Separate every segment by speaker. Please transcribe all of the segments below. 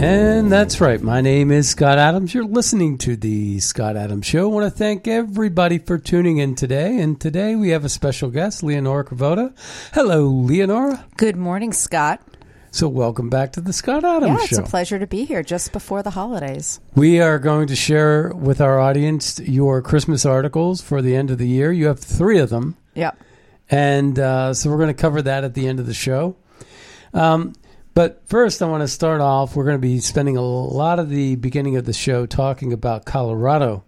Speaker 1: And that's right. My name is Scott Adams. You're listening to the Scott Adams Show. I want to thank everybody for tuning in today. And today we have a special guest, Leonora Cravotta. Hello, Leonora.
Speaker 2: Good morning, Scott.
Speaker 1: So, welcome back to the Scott Adams
Speaker 2: Yeah, it's
Speaker 1: Show.
Speaker 2: a pleasure to be here just before the holidays.
Speaker 1: We are going to share with our audience your Christmas articles for the end of the year. You have three of them.
Speaker 2: Yep.
Speaker 1: And uh, so we're going to cover that at the end of the show. Um, but first, I want to start off. We're going to be spending a lot of the beginning of the show talking about Colorado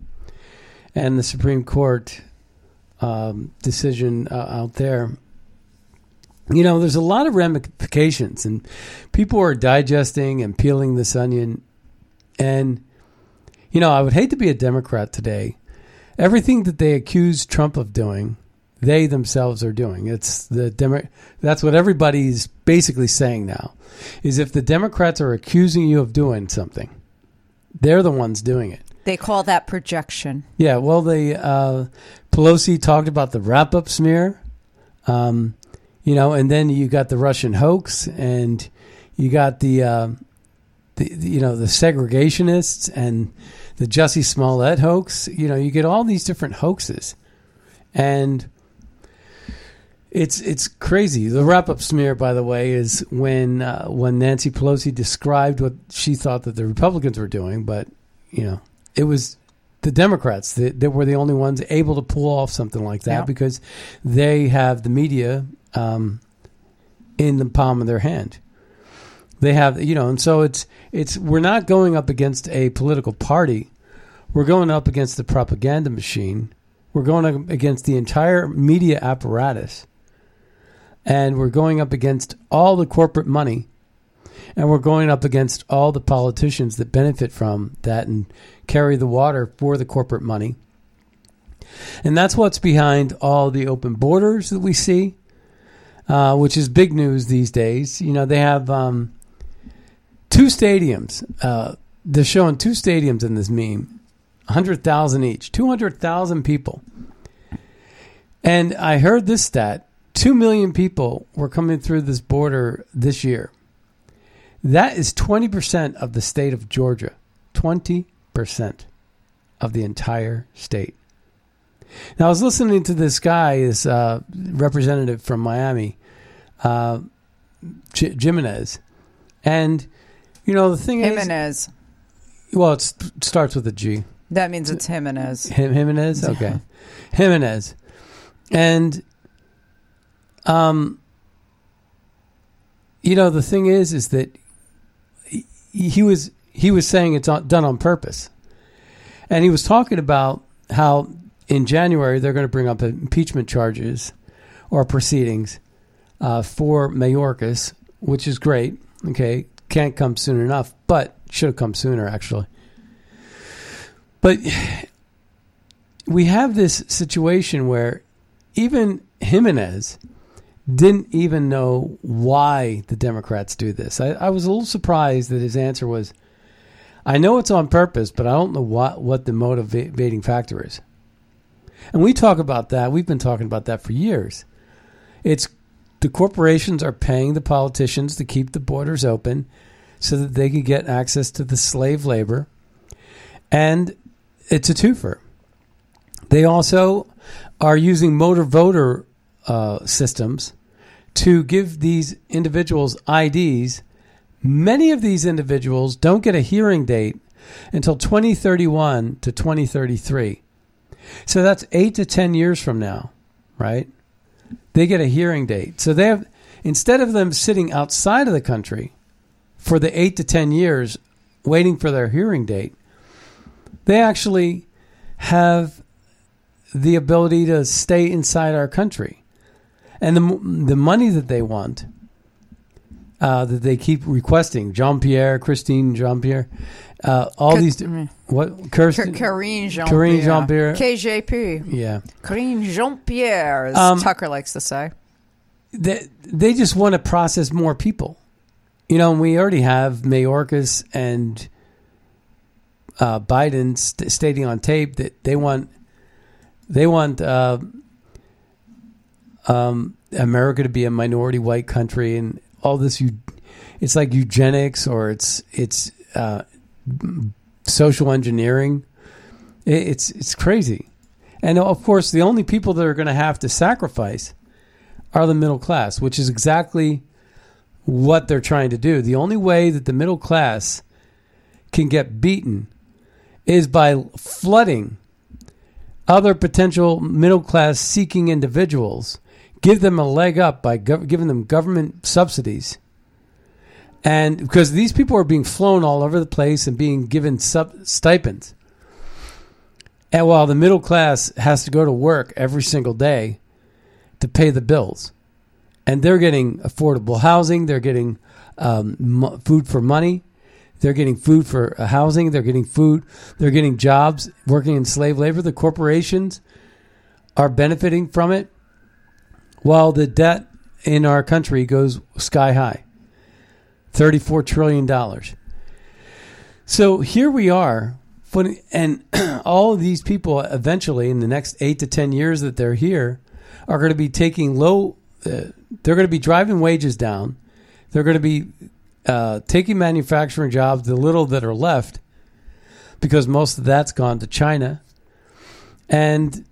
Speaker 1: and the Supreme Court um, decision uh, out there. You know, there's a lot of ramifications, and people are digesting and peeling this onion. And, you know, I would hate to be a Democrat today. Everything that they accuse Trump of doing, they themselves are doing. It's the Demo- that's what everybody's basically saying now. Is if the Democrats are accusing you of doing something, they're the ones doing it.
Speaker 2: They call that projection.
Speaker 1: Yeah, well, the uh, Pelosi talked about the wrap-up smear, um, you know, and then you got the Russian hoax, and you got the, uh, the, the you know the segregationists and the Jussie Smollett hoax. You know, you get all these different hoaxes, and it's it's crazy. The wrap-up smear, by the way, is when uh, when Nancy Pelosi described what she thought that the Republicans were doing, but you know, it was the Democrats that, that were the only ones able to pull off something like that
Speaker 2: Yeah.
Speaker 1: because they have the media um, in the palm of their hand. They have, you know, and so it's it's we're not going up against a political party. We're going up against the propaganda machine. We're going up against the entire media apparatus. And we're going up against all the corporate money. And we're going up against all the politicians that benefit from that and carry the water for the corporate money. And that's what's behind all the open borders that we see, uh, which is big news these days. You know, they have um, two stadiums. Uh, they're showing two stadiums in this meme, 100,000 each, 200,000 people. And I heard this stat 2 million people were coming through this border this year. That is 20% of the state of Georgia. 20% of the entire state. Now, I was listening to this guy, this uh, representative from Miami, uh, J- Gimenez. And, you know, the thing is,
Speaker 2: Gimenez.
Speaker 1: well, it starts with a G.
Speaker 2: That means it's Gimenez.
Speaker 1: Him, Gimenez? Okay. Gimenez. And, um, you know, the thing is, is that he, he was he was saying it's on, done on purpose, and he was talking about how in January they're going to bring up impeachment charges or proceedings uh, for Mayorkas, which is great. Okay, can't come soon enough, but should have come sooner actually. But we have this situation where even Gimenez didn't even know why the Democrats do this. I, I was a little surprised that his answer was, "I know it's on purpose, but I don't know what what the motivating factor is." And we talk about that. We've been talking about that for years. It's the corporations are paying the politicians to keep the borders open so that they can get access to the slave labor. And it's a twofer. They also are using motor voter uh, systems to give these individuals IDs. Many of these individuals don't get a hearing date until 2031 to 2033. So that's eight to 10 years from now, right? They get a hearing date. So they have, instead of them sitting outside of the country for the eight to 10 years waiting for their hearing date, they actually have the ability to stay inside our country. And the, the money that they want, uh, that they keep requesting, Jean Pierre, Christine Jean Pierre, uh, all these,
Speaker 2: mm.
Speaker 1: what, Kirsten,
Speaker 2: Karine Jean
Speaker 1: Karine Jean-Pierre.
Speaker 2: KJP.
Speaker 1: yeah.
Speaker 2: Karine Jean Pierre, as
Speaker 1: Um,
Speaker 2: Tucker likes to say.
Speaker 1: they, they just want to process more people. You know, and we already have Mayorkas and uh, Biden st- stating on tape that they want they want uh, um, America to be a minority white country and all this. You, it's like eugenics or it's it's uh, social engineering. It, it's it's crazy, and of course, the only people that are going to have to sacrifice are the middle class, which is exactly what they're trying to do. The only way that the middle class can get beaten is by flooding other potential middle class seeking individuals, give them a leg up by gov- giving them government subsidies. And because these people are being flown all over the place and being given sub- stipends. And while the middle class has to go to work every single day to pay the bills. And they're getting affordable housing, they're getting um, food for money, they're getting food for uh, housing, they're getting food, they're getting jobs working in slave labor. The corporations are benefiting from it while the debt in our country goes sky high $34 trillion. So here we are, and all of these people eventually, in the next eight to 10 years that they're here, are going to be taking low, uh, they're going to be driving wages down. They're going to be uh, taking manufacturing jobs, the little that are left, because most of that's gone to China. And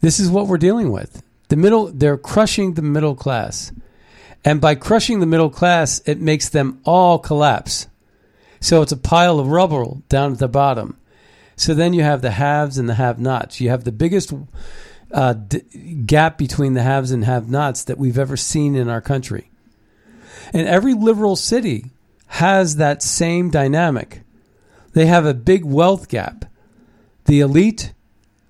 Speaker 1: this is what we're dealing with. The middle, they're crushing the middle class. And by crushing the middle class, it makes them all collapse. So it's a pile of rubble down at the bottom. So then you have the haves and the have nots. You have the biggest uh, d- gap between the haves and have nots that we've ever seen in our country. And every liberal city has that same dynamic. They have a big wealth gap. The elite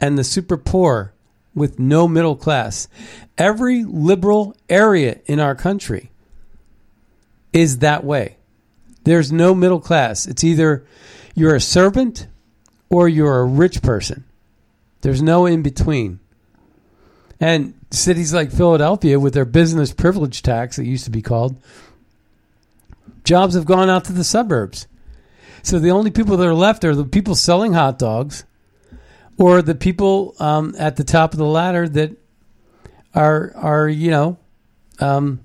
Speaker 1: and the super poor with no middle class. Every liberal area in our country is that way. There's no middle class. It's either you're a servant or you're a rich person. There's no in between. And cities like Philadelphia, with their business privilege tax, it used to be called, jobs have gone out to the suburbs. So the only people that are left are the people selling hot dogs or the people um, at the top of the ladder that are, are you know, um,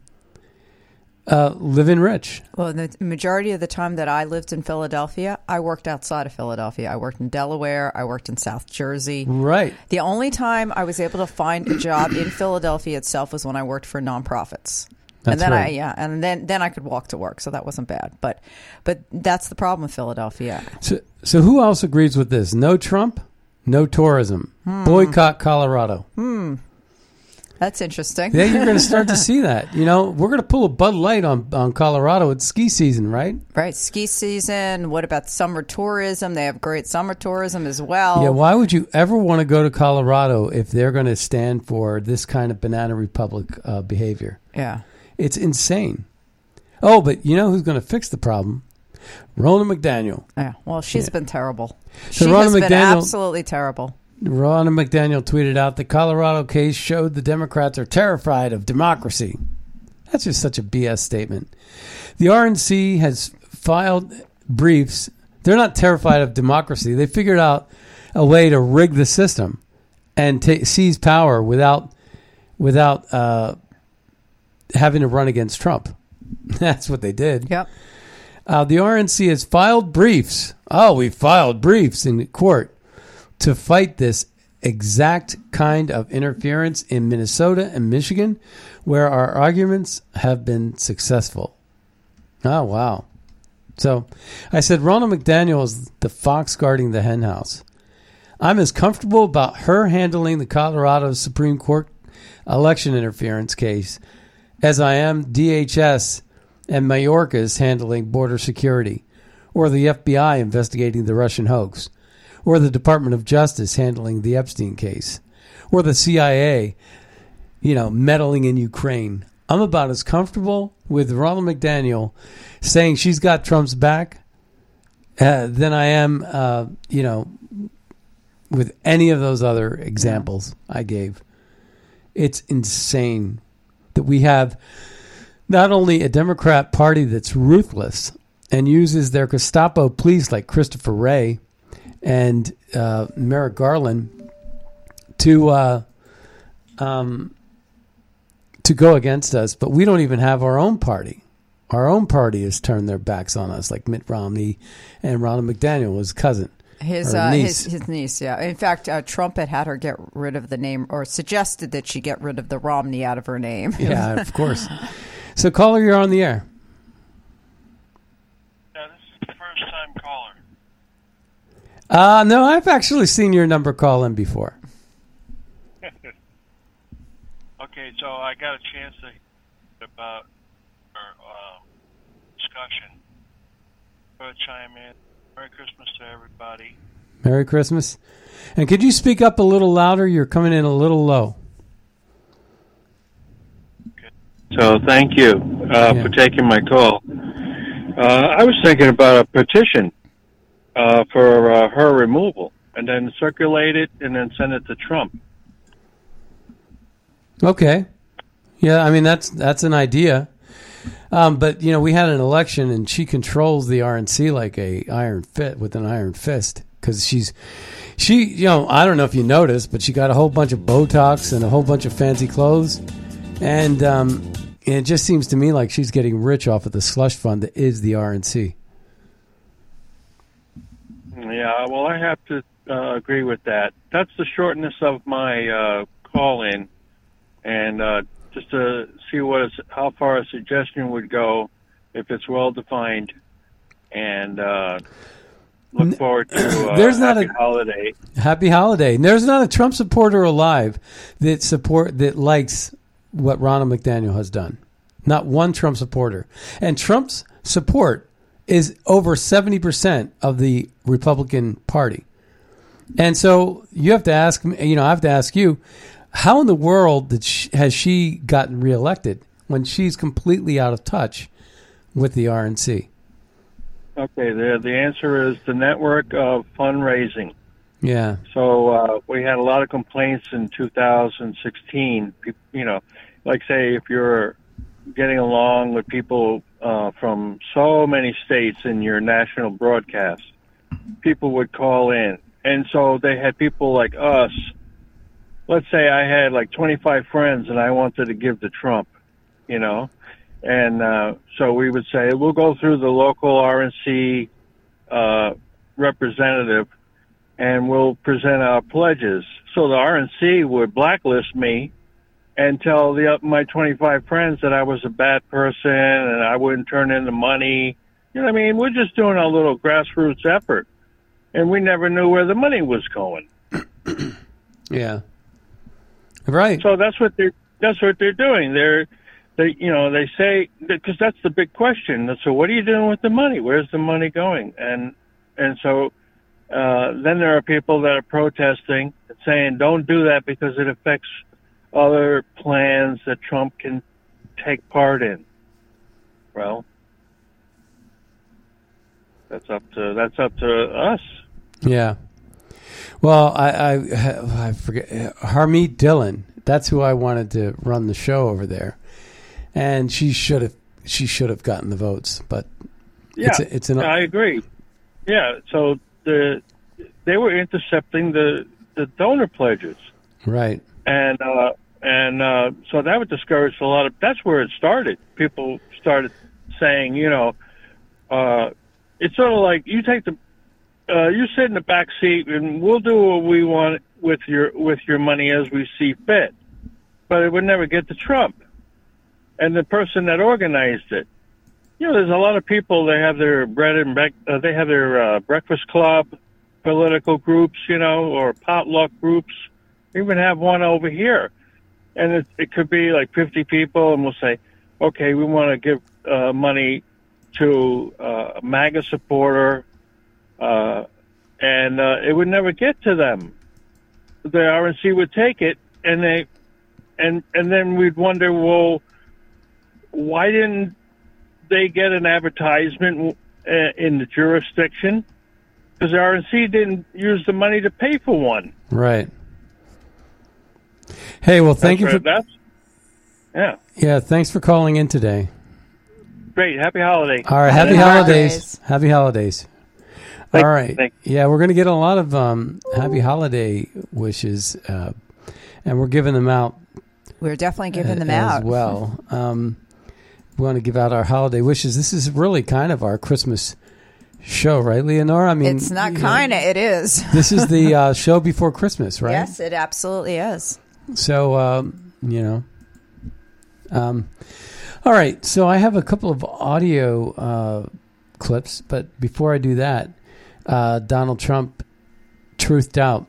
Speaker 1: uh, living rich.
Speaker 2: Well, the majority of the time that I lived in Philadelphia, I worked outside of Philadelphia. I worked in Delaware. I worked in South Jersey.
Speaker 1: Right.
Speaker 2: The only time I was able to find a job in Philadelphia itself was when I worked for nonprofits.
Speaker 1: That's
Speaker 2: and then I yeah, and then then I could walk to work, so that wasn't bad. But but that's the problem with Philadelphia.
Speaker 1: So, so who else agrees with this? No Trump, no tourism. Boycott Colorado. Hmm.
Speaker 2: That's interesting.
Speaker 1: Yeah, you're going to start to see that. You know, we're going to pull a Bud Light on on Colorado. It's ski season, right?
Speaker 2: Right, ski season. What about summer tourism? They have great summer tourism as well.
Speaker 1: Yeah. Why would you ever want to go to Colorado if they're going to stand for this kind of banana republic uh, behavior?
Speaker 2: yeah.
Speaker 1: It's insane. Oh, but you know who's going to fix the problem? Ronna McDaniel.
Speaker 2: Yeah. Well, she's
Speaker 1: Yeah.
Speaker 2: been terrible.
Speaker 1: So
Speaker 2: she
Speaker 1: Ronna
Speaker 2: has been absolutely terrible.
Speaker 1: Ronna McDaniel tweeted out the Colorado case showed the Democrats are terrified of democracy. That's just such a BS statement. The RNC has filed briefs. They're not terrified of democracy. They figured out a way to rig the system and ta seize power without without uh, having to run against Trump. That's what they did.
Speaker 2: Yep.
Speaker 1: Uh, the RNC has filed briefs. Oh, we filed briefs in court to fight this exact kind of interference in Minnesota and Michigan, where our arguments have been successful. Oh, wow. So I said, Ronald McDaniel is the fox guarding the henhouse. I'm as comfortable about her handling the Colorado Supreme Court election interference case as I am DHS and Mayorkas handling border security, or the FBI investigating the Russian hoax, or the Department of Justice handling the Epstein case, or the CIA, you know, meddling in Ukraine. I'm about as comfortable with Ronald McDaniel saying she's got Trump's back uh, than I am, uh, you know, with any of those other examples I gave. It's insane that we have not only a Democrat Party that's ruthless and uses their Gestapo police like Christopher Wray and uh, Merrick Garland to uh, um, to go against us, but we don't even have our own party. Our own party has turned their backs on us, like Mitt Romney and Ronald McDaniel, his cousin.
Speaker 2: His, uh,
Speaker 1: niece.
Speaker 2: his his niece, yeah. In fact, uh, Trump had had her get rid of the name, or suggested that she get rid of the Romney out of her name.
Speaker 1: Yeah, of course. So, caller, you're on the air.
Speaker 3: Yeah, this is the first time caller.
Speaker 1: Uh, no, I've actually seen your number call in before.
Speaker 3: Okay, so I got a chance to hear about our um, discussion. Go chime in. Merry Christmas to everybody.
Speaker 1: Merry Christmas. And could you speak up a little louder? You're coming in a little low.
Speaker 3: So thank you uh,
Speaker 1: Yeah.
Speaker 3: for taking my call. Uh, I was thinking about a petition uh, for uh, her removal, and then circulate it, and then send it to Trump.
Speaker 1: Okay. Yeah, I mean that's that's an idea. Um, but you know, we had an election, and she controls the RNC like a iron fit with an iron fist because she's she. You know, I don't know if you noticed, but she got a whole bunch of Botox and a whole bunch of fancy clothes, and um, it just seems to me like she's getting rich off of the slush fund that is the RNC.
Speaker 3: Yeah, well, I have to uh, agree with that. That's the shortness of my uh, call in, and uh, just to see what is, how far a suggestion would go if it's well defined, and uh, look forward to uh,
Speaker 1: there's not
Speaker 3: happy
Speaker 1: a-
Speaker 3: holiday.
Speaker 1: Happy holiday. And there's not a Trump supporter alive that support that likes what Ronald McDaniel has done. Not one Trump supporter. And Trump's support is over 70% of the Republican Party. And so you have to ask me, you know, I have to ask you, how in the world did she, has she gotten reelected when she's completely out of touch with the RNC?
Speaker 3: Okay, the the answer is the network of fundraising.
Speaker 1: Yeah.
Speaker 3: So uh, we had a lot of complaints in 2016. You know, like say if you're getting along with people uh, from so many states in your national broadcast, people would call in, and so they had people like us. Let's say I had like 25 friends and I wanted to give to Trump, you know, and uh, so we would say we'll go through the local RNC uh, representative and we'll present our pledges. So the RNC would blacklist me and tell the uh, my 25 friends that I was a bad person and I wouldn't turn in the money. You know what I mean? We're just doing a little grassroots effort, and we never knew where the money was going.
Speaker 1: Yeah. Right.
Speaker 3: So that's what they're that's what they're doing. They're they you know they say because that's the big question. So what are you doing with the money? Where's the money going? And and so uh, then there are people that are protesting and saying don't do that because it affects other plans that Trump can take part in. Well, that's up to that's up to us.
Speaker 1: Yeah. Well, I, I, I forget Harmeet Dillon. That's who I wanted to run the show over there, and she should have she should have gotten the votes. But
Speaker 3: Yeah,
Speaker 1: it's, a, it's an
Speaker 3: I agree. Yeah, so the they were intercepting the the donor pledges,
Speaker 1: right.
Speaker 3: And uh, and uh, so that would discourage a lot of. That's where it started. People started saying, you know, uh, it's sort of like you take the uh, you sit in the back seat, and we'll do what we want with your with your money as we see fit. But it would never get to Trump, and the person that organized it you know, there's a lot of people. They have their bread and bec- uh, they have their uh, breakfast club, political groups, you know, or potluck groups. We even have one over here, and it, it could be like 50 people, and we'll say, okay, we want to give uh, money to uh, a MAGA supporter, uh, and uh, it would never get to them. The RNC would take it, and they, and and then we'd wonder, well, why didn't they get an advertisement uh, in the jurisdiction because the RNC didn't use the money to pay for one.
Speaker 1: Right. Hey, well, thank
Speaker 3: That's
Speaker 1: you
Speaker 3: right.
Speaker 1: for
Speaker 3: That's yeah,
Speaker 1: yeah, thanks for calling in today.
Speaker 3: great. Happy holiday.
Speaker 1: All right, happy,
Speaker 2: Happy
Speaker 1: holidays.
Speaker 2: holidays.
Speaker 1: Happy holidays.
Speaker 3: Thank-
Speaker 1: All right.
Speaker 3: thank-
Speaker 1: Yeah, we're going to get a lot of um, happy holiday wishes, uh, and we're giving them out
Speaker 2: We're definitely giving them
Speaker 1: as
Speaker 2: out.
Speaker 1: well. Um, we want to give out our holiday wishes. This is really kind of our Christmas show, right, Leonora? I mean,
Speaker 2: It's not kind of. It is.
Speaker 1: This is the uh, show before Christmas, right?
Speaker 2: Yes, it absolutely is.
Speaker 1: So, um, you know. Um, all right. So I have a couple of audio uh, clips, but before I do that, uh, Donald Trump truthed out.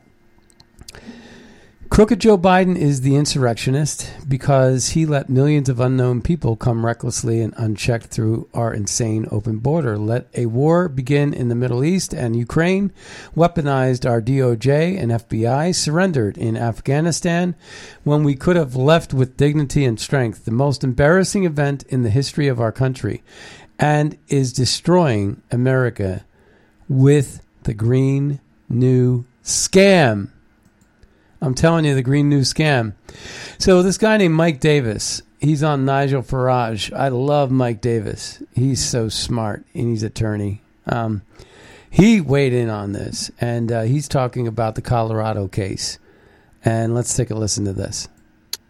Speaker 1: Crooked Joe Biden is the insurrectionist because he let millions of unknown people come recklessly and unchecked through our insane open border. Let a war begin in the Middle East and Ukraine, weaponized our DOJ and FBI, surrendered in Afghanistan when we could have left with dignity and strength, the most embarrassing event in the history of our country, and is destroying America with the Green New Scam. I'm telling you, the Green New Scam. So this guy named Mike Davis, he's on Nigel Farage. I love Mike Davis. He's so smart, and he's attorney. Um, he weighed in on this, and uh, he's talking about the Colorado case. And let's take a listen to this.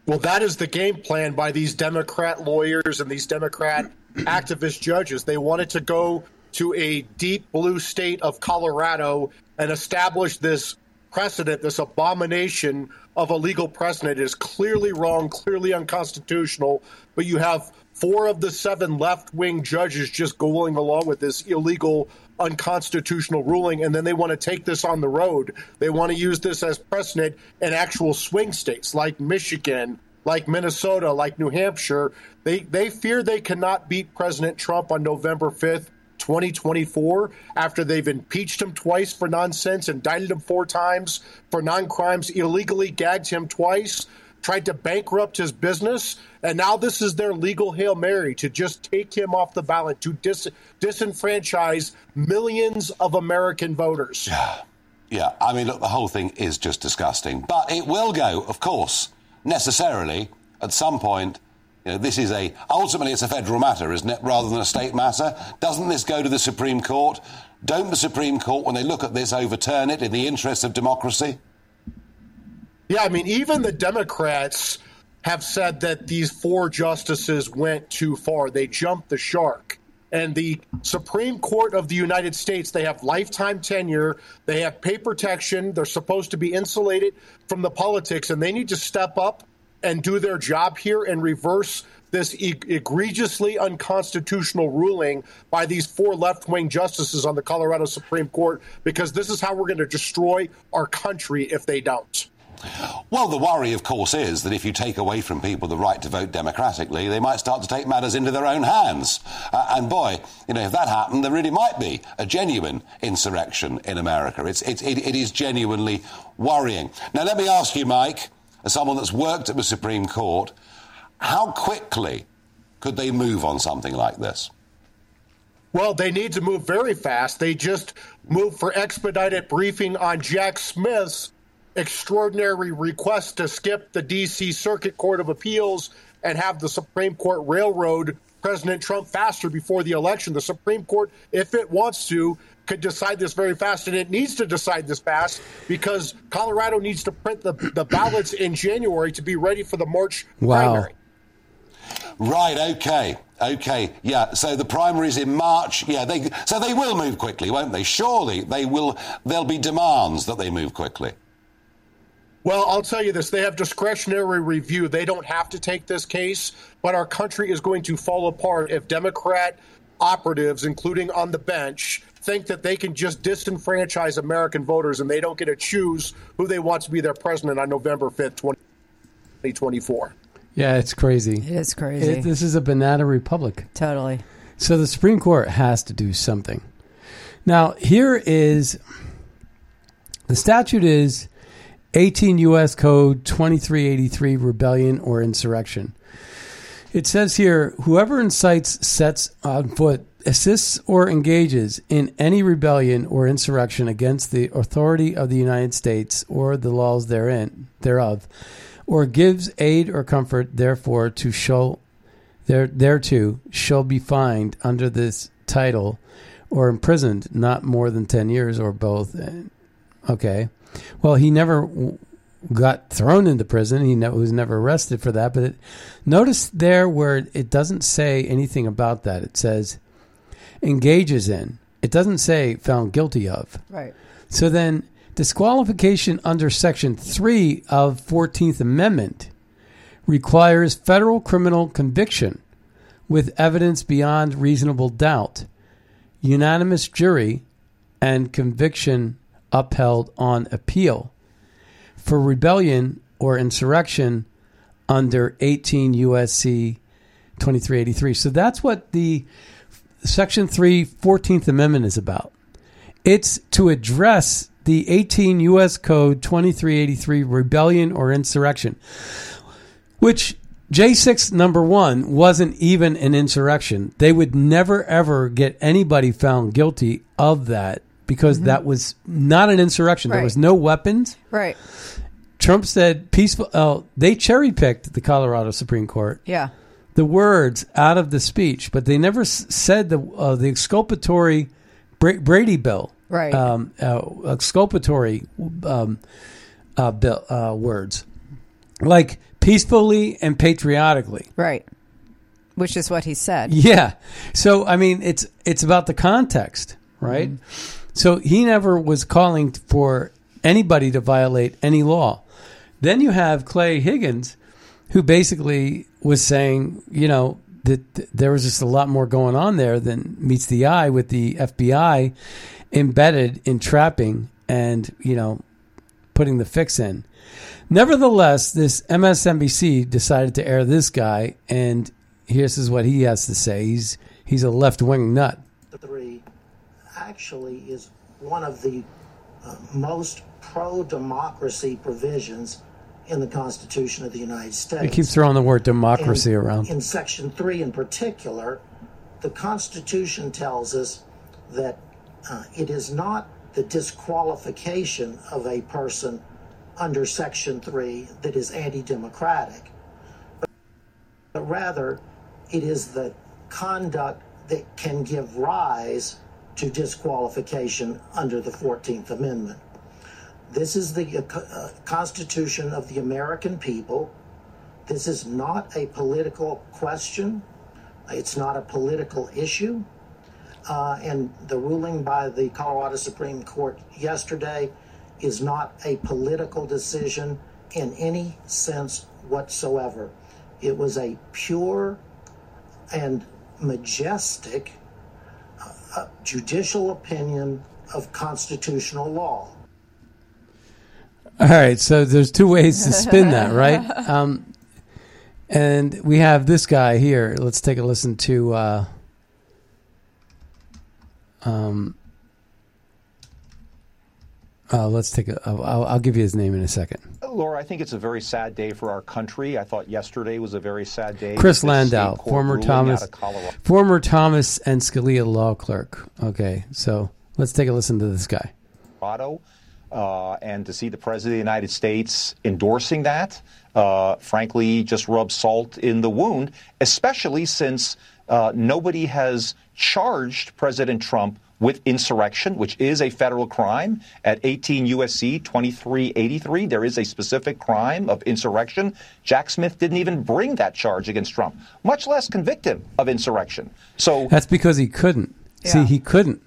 Speaker 4: Well, that is the game plan by these Democrat lawyers and these Democrat activist judges. They wanted to go to a deep blue state of Colorado and establish this precedent, this abomination of a legal precedent. is clearly wrong, clearly unconstitutional, but you have four of the seven left wing judges just going along with this illegal, unconstitutional ruling, and then they want to take this on the road. They want to use this as precedent in actual swing states like Michigan, like Minnesota, like New Hampshire. They they fear they cannot beat President Trump on November 5th. 2024 after they've impeached him twice for nonsense, indicted him four times for non-crimes, illegally gagged him twice, tried to bankrupt his business, and now this is their legal hail mary to just take him off the ballot to dis- disenfranchise millions of American voters.
Speaker 5: Yeah, I mean, look, the whole thing is just disgusting. But it will go, of course, necessarily at some point. You know, this is a ultimately it's a federal matter, isn't it, rather than a state matter? Doesn't this go to the Supreme Court? Don't the Supreme Court, when they look at this, overturn it in the interest of democracy?
Speaker 4: Yeah, I mean, even the Democrats have said that these four justices went too far. They jumped the shark. And the Supreme Court of the United States, they have lifetime tenure, they have pay protection, they're supposed to be insulated from the politics, and they need to step up and do their job here and reverse this e- egregiously unconstitutional ruling by these four left wing justices on the Colorado Supreme Court because this is how we're going to destroy our country if they don't.
Speaker 5: Well, the worry, of course, is that if you take away from people the right to vote democratically, they might start to take matters into their own hands. Uh, and boy, you know, if that happened, there really might be a genuine insurrection in America. It's, it, it, it is genuinely worrying. Now, let me ask you, Mike, as someone that's worked at the Supreme Court, how quickly could they move on something like this?
Speaker 4: Well, they need to move very fast. They just moved for expedited briefing on Jack Smith's extraordinary request to skip the D.C. Circuit Court of Appeals and have the Supreme Court railroad President Trump faster before the election. The Supreme Court, if it wants to, could decide this very fast, and it needs to decide this fast because Colorado needs to print the, the ballots in January to be ready for the March
Speaker 1: Wow.
Speaker 4: primary.
Speaker 5: Right. Okay. Okay. Yeah. So the primaries in March. Yeah. They so they will move quickly, won't they? Surely they will. There'll be demands that they move quickly.
Speaker 4: Well, I'll tell you this. They have discretionary review. They don't have to take this case, but our country is going to fall apart if Democrat operatives, including on the bench, think that they can just disenfranchise American voters and they don't get to choose who they want to be their president on November 5th, 2024.
Speaker 1: Yeah, it's crazy.
Speaker 2: It is crazy.
Speaker 1: It- this is a banana republic.
Speaker 2: totally.
Speaker 1: So the Supreme Court has to do something. Now, here is the statute is 18 U.S. Code 2383 rebellion or insurrection. It says here whoever incites, sets on foot, assists, or engages in any rebellion or insurrection against the authority of the United States or the laws therein thereof, or gives aid or comfort therefore to show there thereto shall be fined under this title or imprisoned not more than 10 years or both okay well he never w- got thrown into prison. He ne- was never arrested for that but it, notice there where it doesn't say anything about that. It says engages in. It doesn't say found guilty of.
Speaker 2: Right.
Speaker 1: so then, disqualification under Section 3 of 14th Amendment requires federal criminal conviction with evidence beyond reasonable doubt, unanimous jury, and conviction upheld on appeal. For rebellion or insurrection under 18 USC 2383. So that's what the Section 3 14th Amendment is about. It's to address the 18 U.S. Code 2383 rebellion or insurrection, which J6 number one wasn't even an insurrection. They would never ever get anybody found guilty of that because that was not an insurrection. There was no weapons.
Speaker 2: Right.
Speaker 1: Trump said peaceful. Oh, they cherry picked the Colorado Supreme Court
Speaker 2: Yeah.
Speaker 1: the words out of the speech, but they never s- said the uh, the exculpatory Bra- Brady bill,
Speaker 2: Right.
Speaker 1: Um, uh, exculpatory um, uh, bill uh, words, like peacefully and patriotically.
Speaker 2: Right. Which is what he said.
Speaker 1: Yeah. So I mean, it's it's about the context, right? So he never was calling for anybody to violate any law. Then you have Clay Higgins, who basically was saying, you know, that there was just a lot more going on there than meets the eye with the FBI embedded in trapping and you know putting the fix in. Nevertheless, this MSNBC decided to air this guy, and here's what he has to say. He's he's a left wing nut.
Speaker 6: Actually is one of the uh, most pro democracy provisions in the Constitution of the United States.
Speaker 1: He keeps throwing the word democracy
Speaker 6: And
Speaker 1: around.
Speaker 6: In Section 3 in particular, the Constitution tells us that uh, it is not the disqualification of a person under Section 3 that is anti democratic, but rather it is the conduct that can give rise to disqualification under the 14th Amendment. This is the uh, uh, Constitution of the American people. This is not a political question. It's not a political issue. Uh, and the ruling by the Colorado Supreme Court yesterday is not a political decision in any sense whatsoever. It was a pure and majestic judicial opinion of constitutional law.
Speaker 1: All right, so there's two ways to spin that, right? Um, and we have this guy here. Let's take a listen to. Uh, um, Uh, let's take a. I'll, I'll give you his name in a second.
Speaker 7: Laura, I think it's a very sad day for our country. I thought yesterday was a very sad day.
Speaker 1: Chris Landau, former Thomas,
Speaker 7: out of Colorado.
Speaker 1: former Thomas and Scalia law clerk. Okay, so let's take a listen to this guy.
Speaker 7: Colorado, uh, and to see the President of the United States endorsing that, uh, frankly, just rubs salt in the wound, especially since uh, nobody has charged President Trump with insurrection, which is a federal crime. At 18 USC 2383, there is a specific crime of insurrection. Jack Smith didn't even bring that charge against Trump, much less convict him of insurrection. So
Speaker 1: That's because he couldn't. See, he couldn't.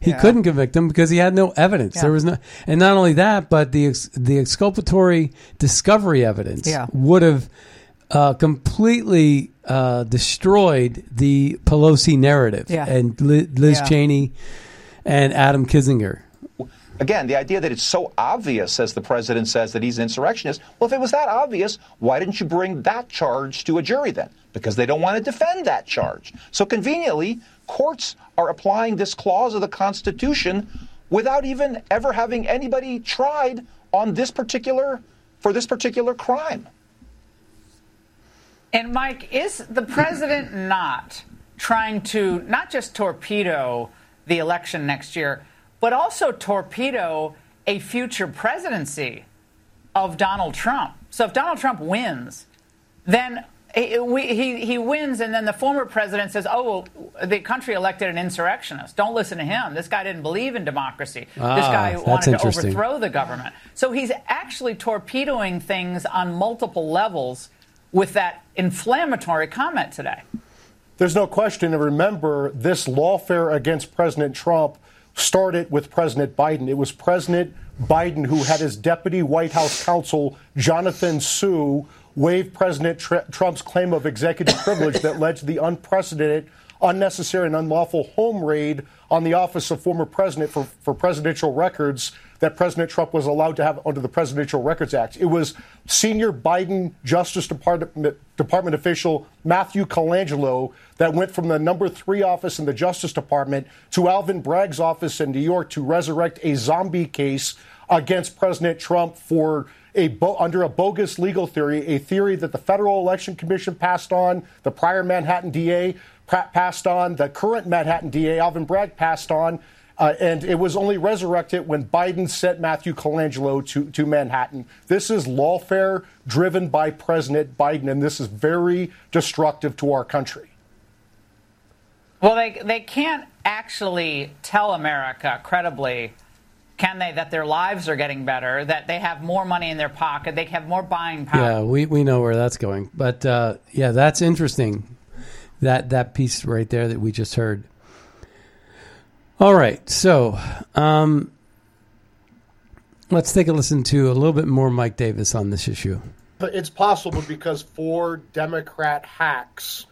Speaker 1: He
Speaker 2: Yeah.
Speaker 1: couldn't convict him because he had no evidence.
Speaker 2: Yeah.
Speaker 1: There was no, and not only that, but the ex, the exculpatory discovery evidence
Speaker 2: Yeah.
Speaker 1: would have uh, completely uh, destroyed the Pelosi narrative
Speaker 2: Yeah.
Speaker 1: and Liz
Speaker 2: Yeah.
Speaker 1: Cheney and Adam Kinzinger.
Speaker 7: Again, the idea that it's so obvious, as the president says, that he's an insurrectionist. Well, if it was that obvious, why didn't you bring that charge to a jury then? Because they don't want to defend that charge. So conveniently, courts are applying this clause of the Constitution without even ever having anybody tried on this particular for this particular crime.
Speaker 8: And Mike, is the president not trying to not just torpedo the election next year, but also torpedo a future presidency of Donald Trump? So if Donald Trump wins, then he, he, he wins, and then the former president says, oh, well, the country elected an insurrectionist. Don't listen to him. This guy didn't believe in democracy. this
Speaker 1: Ah,
Speaker 8: guy wanted to overthrow the government. So he's actually torpedoing things on multiple levels with that inflammatory comment today.
Speaker 4: There's no question. And remember, this lawfare against President Trump started with President Biden. It was President Biden who had his deputy White House counsel, Jonathan Su, waive President Tr- Trump's claim of executive privilege that led to the unprecedented, unnecessary, and unlawful home raid on the office of former president for, for presidential records that President Trump was allowed to have under the Presidential Records Act. It was senior Biden Justice Department, Department official Matthew Colangelo that went from the number three office in the Justice Department to Alvin Bragg's office in New York to resurrect a zombie case against President Trump for a bo- under a bogus legal theory, a theory that the Federal Election Commission passed on, the prior Manhattan DA passed on, the current Manhattan DA Alvin Bragg passed on. Uh, and it was only resurrected when Biden sent Matthew Colangelo to, to Manhattan. This is lawfare driven by President Biden, and this is very destructive to our country.
Speaker 8: Well, they, they can't actually tell America credibly, can they, that their lives are getting better, that they have more money in their pocket, they have more buying power.
Speaker 1: Yeah, we, we know where that's going. But uh, yeah, that's interesting. That that piece right there that we just heard. All right, so um, let's take a listen to a little bit more Mike Davis on this issue.
Speaker 4: It's possible because four Democrat hacks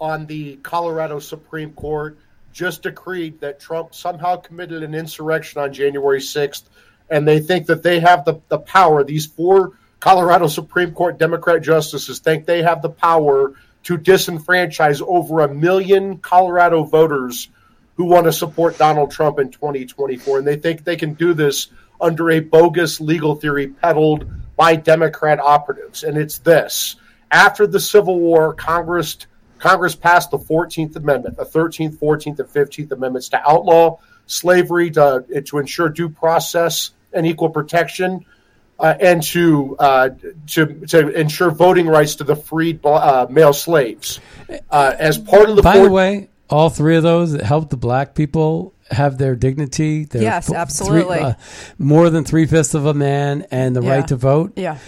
Speaker 4: on the Colorado Supreme Court just decreed that Trump somehow committed an insurrection on January 6th, and they think that they have the, the power. These four Colorado Supreme Court Democrat justices think they have the power to disenfranchise over a million Colorado voters who want to support Donald Trump in 2024. And they think they can do this under a bogus legal theory peddled by Democrat operatives. And it's this after the Civil War, Congress. Congress passed the 14th Amendment, the 13th, 14th, and 15th Amendments to outlaw slavery, to, to ensure due process and equal protection, uh, and to, uh, to to ensure voting rights to the freed uh, male slaves. Uh, as part of the
Speaker 1: By the
Speaker 4: four-
Speaker 1: way, all three of those that helped the black people have their dignity. Their
Speaker 2: Yes,
Speaker 1: three-
Speaker 2: absolutely.
Speaker 1: uh, more than three fifths of a man and the
Speaker 2: Yeah.
Speaker 1: right to vote.
Speaker 2: Yeah.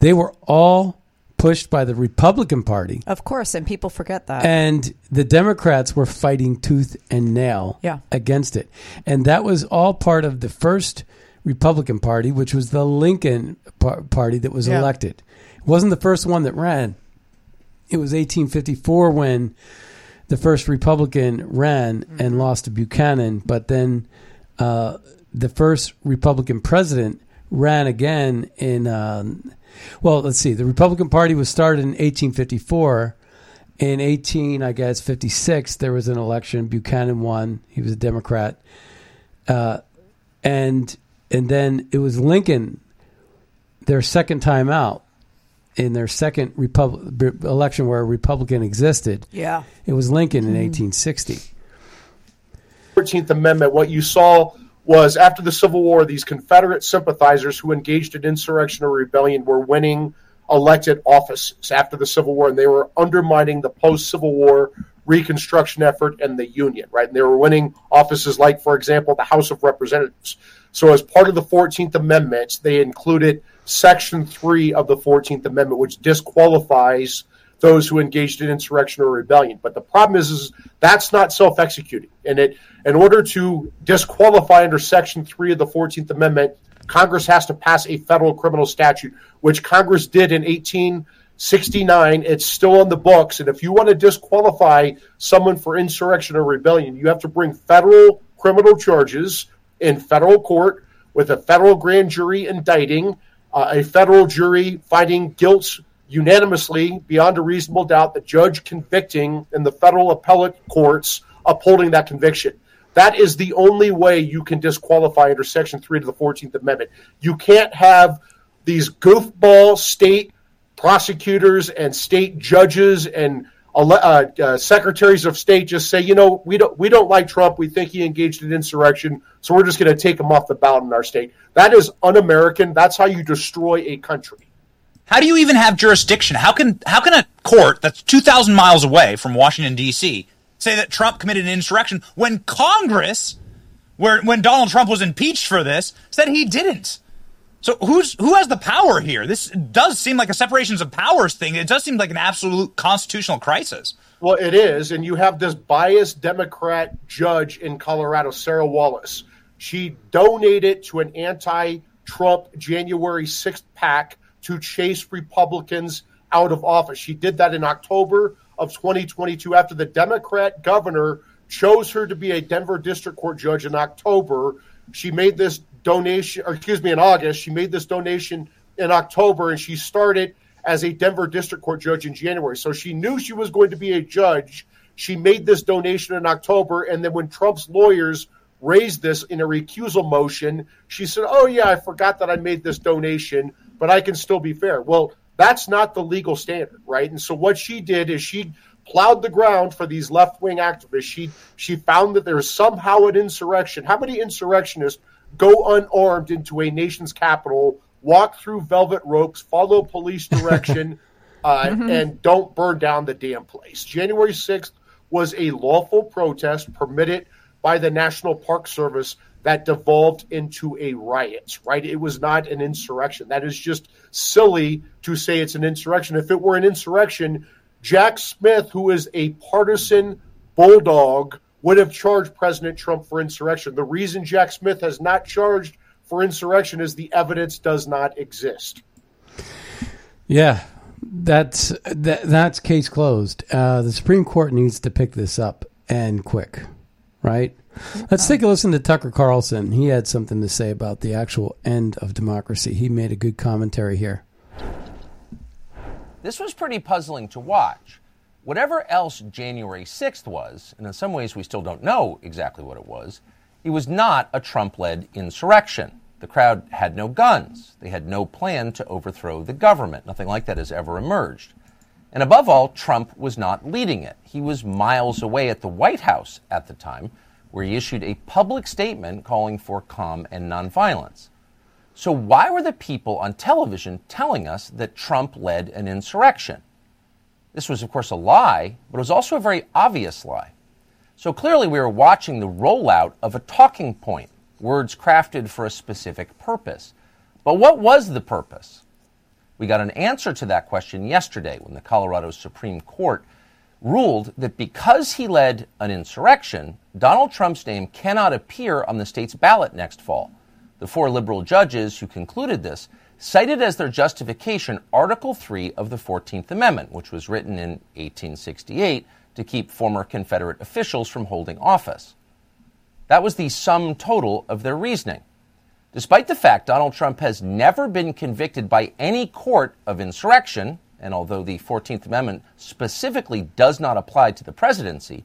Speaker 1: They were all pushed by the Republican Party.
Speaker 2: Of course, and people forget that.
Speaker 1: And the Democrats were fighting tooth and nail
Speaker 2: Yeah.
Speaker 1: against it. And that was all part of the first Republican Party, which was the Lincoln par- Party that was
Speaker 2: Yeah.
Speaker 1: elected. It wasn't the first one that ran. It was 1854 when the first Republican ran
Speaker 2: Mm-hmm.
Speaker 1: and lost to Buchanan, but then uh, the first Republican president ran again in. Um, well, let's see. The Republican Party was started in 1854. In 18, I guess 56, there was an election. Buchanan won. He was a Democrat, uh, and and then it was Lincoln, their second time out in their second Repub- election where a Republican existed.
Speaker 2: Yeah.
Speaker 1: It was Lincoln in mm-hmm. 1860.
Speaker 4: 14th Amendment, what you saw was after the Civil War, these Confederate sympathizers who engaged in insurrection or rebellion were winning elected offices after the Civil War, and they were undermining the post Civil War Reconstruction effort and the Union, right? And they were winning offices like, for example, the House of Representatives. So, as part of the 14th Amendment, they included Section 3 of the 14th Amendment, which disqualifies those who engaged in insurrection or rebellion. But the problem is, is that's not self-executing. And it, in order to disqualify under Section 3 of the 14th Amendment, Congress has to pass a federal criminal statute, which Congress did in 1869. It's still on the books. And if you want to disqualify someone for insurrection or rebellion, you have to bring federal criminal charges in federal court with a federal grand jury indicting, uh, a federal jury finding guilt unanimously beyond a reasonable doubt, the judge convicting in the federal appellate courts upholding that conviction. That is the only way you can disqualify under Section 3 of the 14th Amendment. You can't have these goofball state prosecutors and state judges and uh, uh, secretaries of state just say, you know, we don't we don't like Trump. We think he engaged in insurrection, so we're just going to take him off the ballot in our state. That is un-American. That's how you destroy a country.
Speaker 9: How do you even have jurisdiction? How can how can a court that's two thousand miles away from Washington D.C. say that Trump committed an insurrection when Congress, where when Donald Trump was impeached for this, said he didn't? So who's who has the power here? This does seem like a separations of powers thing. It does seem like an absolute constitutional crisis.
Speaker 4: Well, it is, and you have this biased Democrat judge in Colorado, Sarah Wallace. She donated to an anti-Trump January 6th PAC to chase Republicans out of office. She did that in October of 2022 after the Democrat governor chose her to be a Denver District Court judge in October. She made this donation, or excuse me, in August. She made this donation in October, and she started as a Denver District Court judge in January. So she knew she was going to be a judge. She made this donation in October, and then when Trump's lawyers raised this in a recusal motion, she said, "Oh yeah, I forgot that I made this donation, but I can still be fair." Well, that's not the legal standard, right? And so what she did is she plowed the ground for these left wing activists. She she found that there is somehow an insurrection. How many insurrectionists go unarmed into a nation's capital, walk through velvet ropes, follow police direction, uh, mm-hmm. and don't burn down the damn place. January 6th was a lawful protest permitted by the National Park Service that devolved into a riot, right? It was not an insurrection. That is just silly to say it's an insurrection. If it were an insurrection, Jack Smith, who is a partisan bulldog, would have charged President Trump for insurrection. The reason Jack Smith has not charged for insurrection is the evidence does not exist.
Speaker 1: Yeah, that's that, that's case closed. Uh, the Supreme Court needs to pick this up and quick, right? Let's take a listen to Tucker Carlson. He had something to say about the actual end of democracy. He made a good commentary here.
Speaker 10: This was pretty puzzling to watch. Whatever else January 6th was, and in some ways we still don't know exactly what it was, it was not a Trump led insurrection. The crowd had no guns. They had no plan to overthrow the government. Nothing like that has ever emerged. And above all, Trump was not leading it. He was miles away at the White House at the time, where he issued a public statement calling for calm and nonviolence. So, why were the people on television telling us that Trump led an insurrection? This was, of course, a lie, but it was also a very obvious lie. So clearly, we were watching the rollout of a talking point, words crafted for a specific purpose. But what was the purpose? We got an answer to that question yesterday when the Colorado Supreme Court ruled that because he led an insurrection, Donald Trump's name cannot appear on the state's ballot next fall. The four liberal judges who concluded this cited as their justification Article 3 of the 14th Amendment, which was written in 1868 to keep former Confederate officials from holding office. That was the sum total of their reasoning. Despite the fact Donald Trump has never been convicted by any court of insurrection, and although the 14th Amendment specifically does not apply to the presidency,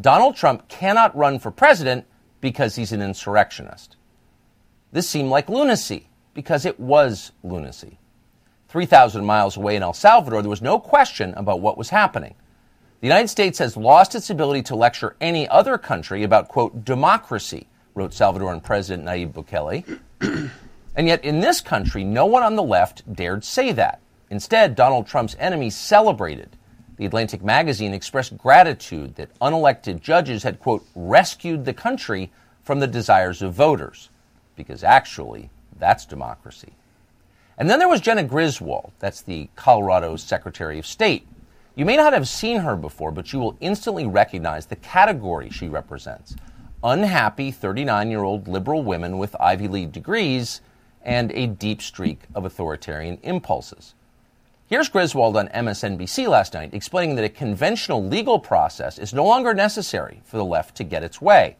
Speaker 10: Donald Trump cannot run for president because he's an insurrectionist. This seemed like lunacy because it was lunacy. 3,000 miles away in El Salvador, there was no question about what was happening. The United States has lost its ability to lecture any other country about, quote, democracy, wrote Salvadoran President Nayib Bukele. and yet, in this country, no one on the left dared say that. Instead, Donald Trump's enemies celebrated. The Atlantic magazine expressed gratitude that unelected judges had, quote, rescued the country from the desires of voters. Because actually, that's democracy. And then there was Jena Griswold, that's the Colorado Secretary of State. You may not have seen her before, but you will instantly recognize the category she represents unhappy 39 year old liberal women with Ivy League degrees and a deep streak of authoritarian impulses. Here's Griswold on MSNBC last night explaining that a conventional legal process is no longer necessary for the left to get its way.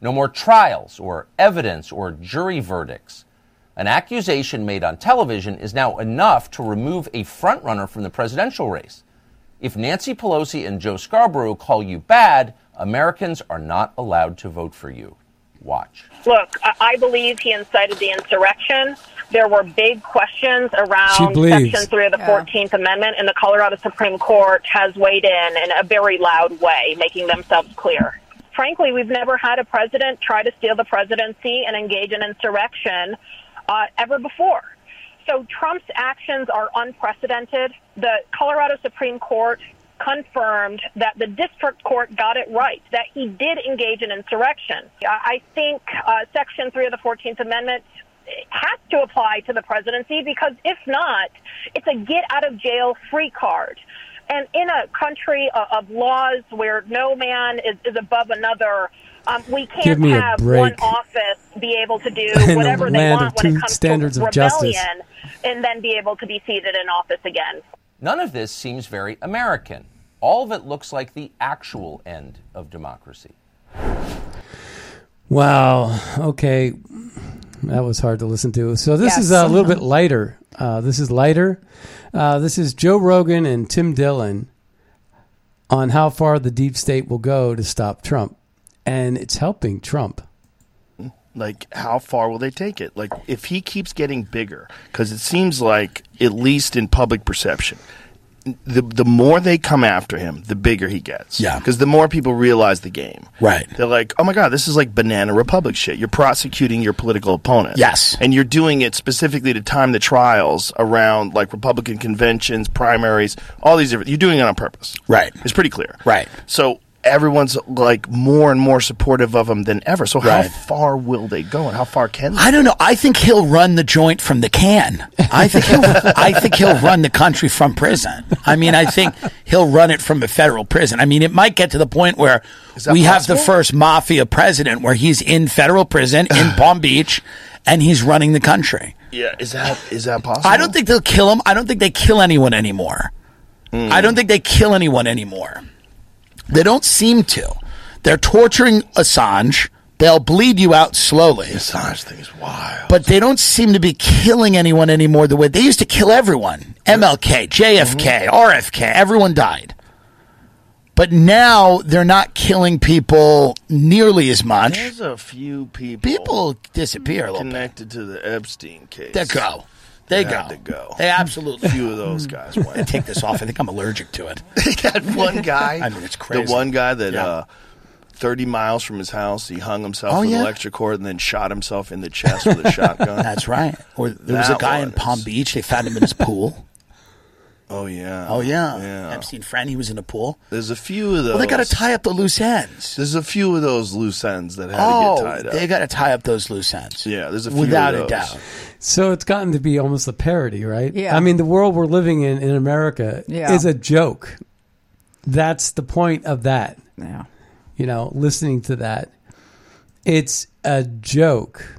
Speaker 10: No more trials or evidence or jury verdicts. An accusation made on television is now enough to remove a frontrunner from the presidential race. If Nancy Pelosi and Joe Scarborough call you bad, Americans are not allowed to vote for you. Watch.
Speaker 11: Look, I I believe he incited the insurrection. There were big questions around. Section 3 of the 14th Amendment, and the Colorado Supreme Court has weighed in in a very loud way, making themselves clear. Frankly, we've never had a president try to steal the presidency and engage in insurrection uh, ever before. So Trump's actions are unprecedented. The Colorado Supreme Court confirmed that the district court got it right, that he did engage in insurrection. I think uh, Section 3 of the 14th Amendment has to apply to the presidency because if not, it's a get out of jail free card. And in a country of, of laws where no man is, is above another, um, we
Speaker 1: Give
Speaker 11: can't
Speaker 1: me a
Speaker 11: have
Speaker 1: break.
Speaker 11: one office be able to do
Speaker 1: In the
Speaker 11: whatever they want
Speaker 1: of
Speaker 11: when
Speaker 1: two
Speaker 11: it comes
Speaker 1: standards
Speaker 11: to
Speaker 1: of justice.
Speaker 11: rebellion and then be able to be seated in office again.
Speaker 10: None of this seems very American. All of it looks like the actual end of democracy.
Speaker 1: Wow. Okay. That was hard to listen to. So this
Speaker 2: Yes.
Speaker 1: is a little bit lighter. Uh, this is lighter. Uh, this is Joe Rogan and Tim Dillon on how far the deep state will go to stop Trump, and it's helping Trump.
Speaker 12: Like, how far will they take it? Like, if he keeps getting bigger, because it seems like, at least in public perception, the the more they come after him, the bigger he gets.
Speaker 13: Yeah.
Speaker 12: Because the more people realize the game.
Speaker 13: Right.
Speaker 12: They're like, oh my God, this is like banana republic shit. You're prosecuting your political opponent.
Speaker 13: Yes.
Speaker 12: And you're doing it specifically to time the trials around like Republican conventions, primaries, all these different. You're doing it on purpose.
Speaker 13: Right.
Speaker 12: It's pretty clear.
Speaker 13: Right.
Speaker 12: So everyone's like more and more supportive of him than ever. So
Speaker 13: Right.
Speaker 12: how far will they go and how far can they?
Speaker 13: I don't know. I think he'll run the joint from the can. I think he'll, I think he'll run the country from prison. I mean, I think he'll run it from a federal prison. I mean, it might get to the point where we have the first mafia president where he's in federal prison in Palm Beach and he's running the country.
Speaker 12: Yeah, is that is that possible?
Speaker 13: I don't think they'll kill him. I don't think they kill anyone anymore.
Speaker 12: Hmm.
Speaker 13: I don't think they kill anyone anymore. They don't seem to. They're torturing Assange. They'll bleed you out slowly.
Speaker 12: The Assange thing is wild.
Speaker 13: But they don't seem to be killing anyone anymore the way they used to kill everyone. MLK, JFK, mm-hmm. RFK, everyone died. But now they're not killing people nearly as much.
Speaker 12: There's a few people
Speaker 13: People disappear a little bit.
Speaker 12: connected to the Epstein case.
Speaker 13: They go. They
Speaker 12: They
Speaker 13: go.
Speaker 12: to go.
Speaker 13: They absolutely.
Speaker 12: A few of those guys
Speaker 13: I
Speaker 12: went.
Speaker 13: take this off. I think I'm allergic to it.
Speaker 12: that one guy.
Speaker 13: I mean, it's crazy.
Speaker 12: The one guy that
Speaker 13: Yeah.
Speaker 12: uh, 30 miles from his house, he hung himself
Speaker 13: Oh,
Speaker 12: with
Speaker 13: yeah?
Speaker 12: an electric cord and then shot himself in the chest with a shotgun.
Speaker 13: That's right. Or there was a
Speaker 12: That
Speaker 13: guy in Palm
Speaker 12: is-
Speaker 13: Beach. They found him in his pool.
Speaker 12: Oh yeah.
Speaker 13: Oh yeah.
Speaker 12: Yeah.
Speaker 13: Epstein friend. He was in a pool.
Speaker 12: There's a few of those.
Speaker 13: Well, they got to tie up the loose ends.
Speaker 12: There's a few of those loose ends that had
Speaker 13: oh,
Speaker 12: to get oh, tied up.
Speaker 13: they got to tie up those loose ends.
Speaker 12: yeah, there's a few
Speaker 13: without
Speaker 12: of
Speaker 13: a doubt.
Speaker 1: So it's gotten to be almost a parody, right?
Speaker 2: Yeah.
Speaker 1: I mean, the world we're living in in America
Speaker 2: Yeah.
Speaker 1: is a joke. That's the point of that.
Speaker 2: Yeah.
Speaker 1: You know, listening to that, it's a joke.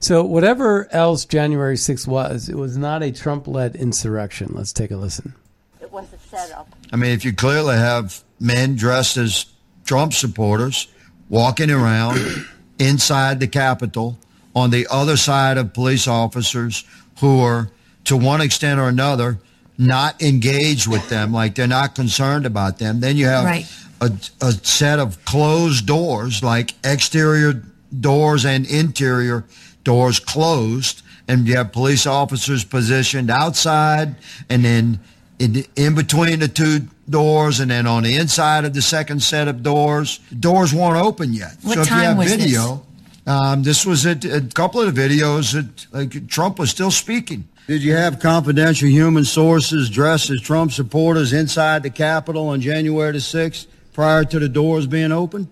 Speaker 1: So whatever else January 6th was, it was not a Trump-led insurrection. Let's take a listen.
Speaker 14: It was a setup.
Speaker 15: I mean, if you clearly have men dressed as Trump supporters walking around inside the Capitol on the other side of police officers who are, to one extent or another, not engaged with them, like they're not concerned about them, then you have
Speaker 14: Right.
Speaker 15: a, a set of closed doors, like exterior doors and interior doors closed, and you have police officers positioned outside, and then in, in between the two doors, and then on the inside of the second set of doors, doors weren't open yet.
Speaker 14: What
Speaker 15: so if
Speaker 14: time
Speaker 15: you have
Speaker 14: was
Speaker 15: video, um, this was a, a couple of the videos that like, Trump was still speaking. Did you have confidential human sources dressed as Trump supporters inside the Capitol on January the 6th prior to the doors being open?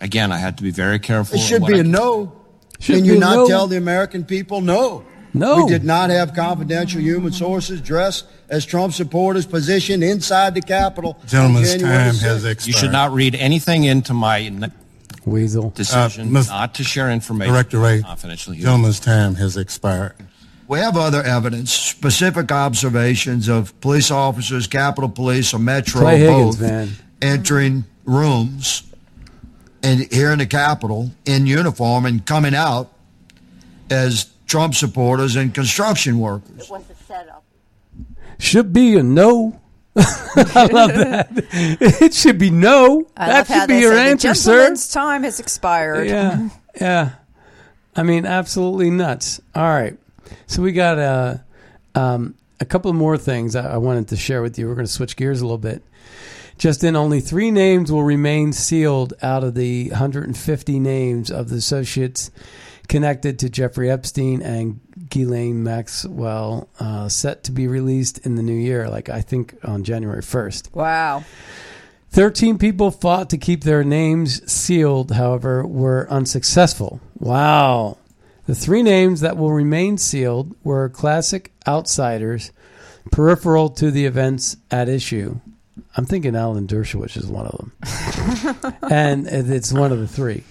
Speaker 16: Again, I had to be very careful.
Speaker 15: It should be
Speaker 16: I-
Speaker 15: a no.
Speaker 16: Should
Speaker 15: Can you not
Speaker 16: no.
Speaker 15: tell the American people no?
Speaker 1: No.
Speaker 15: We did not have confidential human sources dressed as Trump supporters positioned inside the Capitol. on
Speaker 16: Gentleman's time
Speaker 15: the
Speaker 16: has expired. You should not read anything into my
Speaker 1: Weasel
Speaker 16: decision
Speaker 15: Uh,
Speaker 16: not to share information
Speaker 15: Director Wray,
Speaker 16: confidentially.
Speaker 15: gentleman's
Speaker 16: time has expired.
Speaker 15: We have other evidence, specific observations of police officers, Capitol Police, or Metro
Speaker 1: Clay Higgins,
Speaker 15: both
Speaker 1: man.
Speaker 15: entering rooms and here in the Capitol in uniform and coming out as Trump supporters and construction workers.
Speaker 14: It was a setup.
Speaker 1: Should be a no. I love that. It should be no.
Speaker 2: I
Speaker 1: that
Speaker 2: love how
Speaker 1: should be your answer,
Speaker 2: the
Speaker 1: sir.
Speaker 2: time has expired.
Speaker 1: Yeah, yeah. I mean, absolutely nuts. All right, so we got uh, um, a couple more things I, I wanted to share with you. We're going to switch gears a little bit. Just in, only three names will remain sealed out of the 150 names of the associates connected to Jeffrey Epstein and Ghislaine Maxwell, uh, set to be released in the new year, like I think on January 1st.
Speaker 2: Wow.
Speaker 1: 13 people fought to keep their names sealed, however, were unsuccessful. Wow. The three names that will remain sealed were classic outsiders, peripheral to the events at issue. I'm thinking Alan Dershowitz is one of them. and it's one of the three.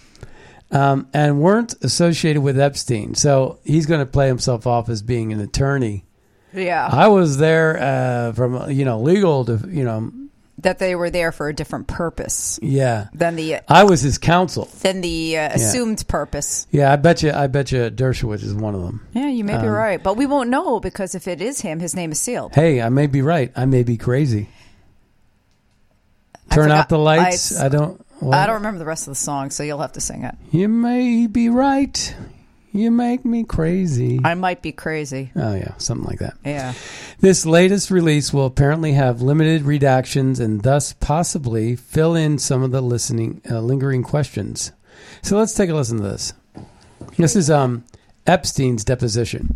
Speaker 1: Um, and weren't associated with Epstein. So he's going to play himself off as being an attorney.
Speaker 2: Yeah.
Speaker 1: I was there uh, from, you know, legal to, you know,
Speaker 2: that they were there for a different purpose
Speaker 1: yeah.
Speaker 2: than the
Speaker 1: I was his counsel.
Speaker 2: than the uh, assumed purpose.
Speaker 1: Yeah, I bet you. I bet you Dershowitz is one of them.
Speaker 2: Yeah, you may be
Speaker 1: Um,
Speaker 2: right, but we won't know because if it is him, his name is sealed.
Speaker 1: Hey, I may be right. I may be crazy. Turn out the lights.
Speaker 2: I-
Speaker 1: I, don't. what?
Speaker 2: I don't remember the rest of the song, so you'll have to sing it.
Speaker 1: You may be right. You make me crazy.
Speaker 2: I might be crazy.
Speaker 1: Oh yeah, something like that.
Speaker 2: Yeah.
Speaker 1: This latest release will apparently have limited redactions and thus possibly fill in some of the listening uh, lingering questions. So let's take a listen to this. This is um Epstein's deposition.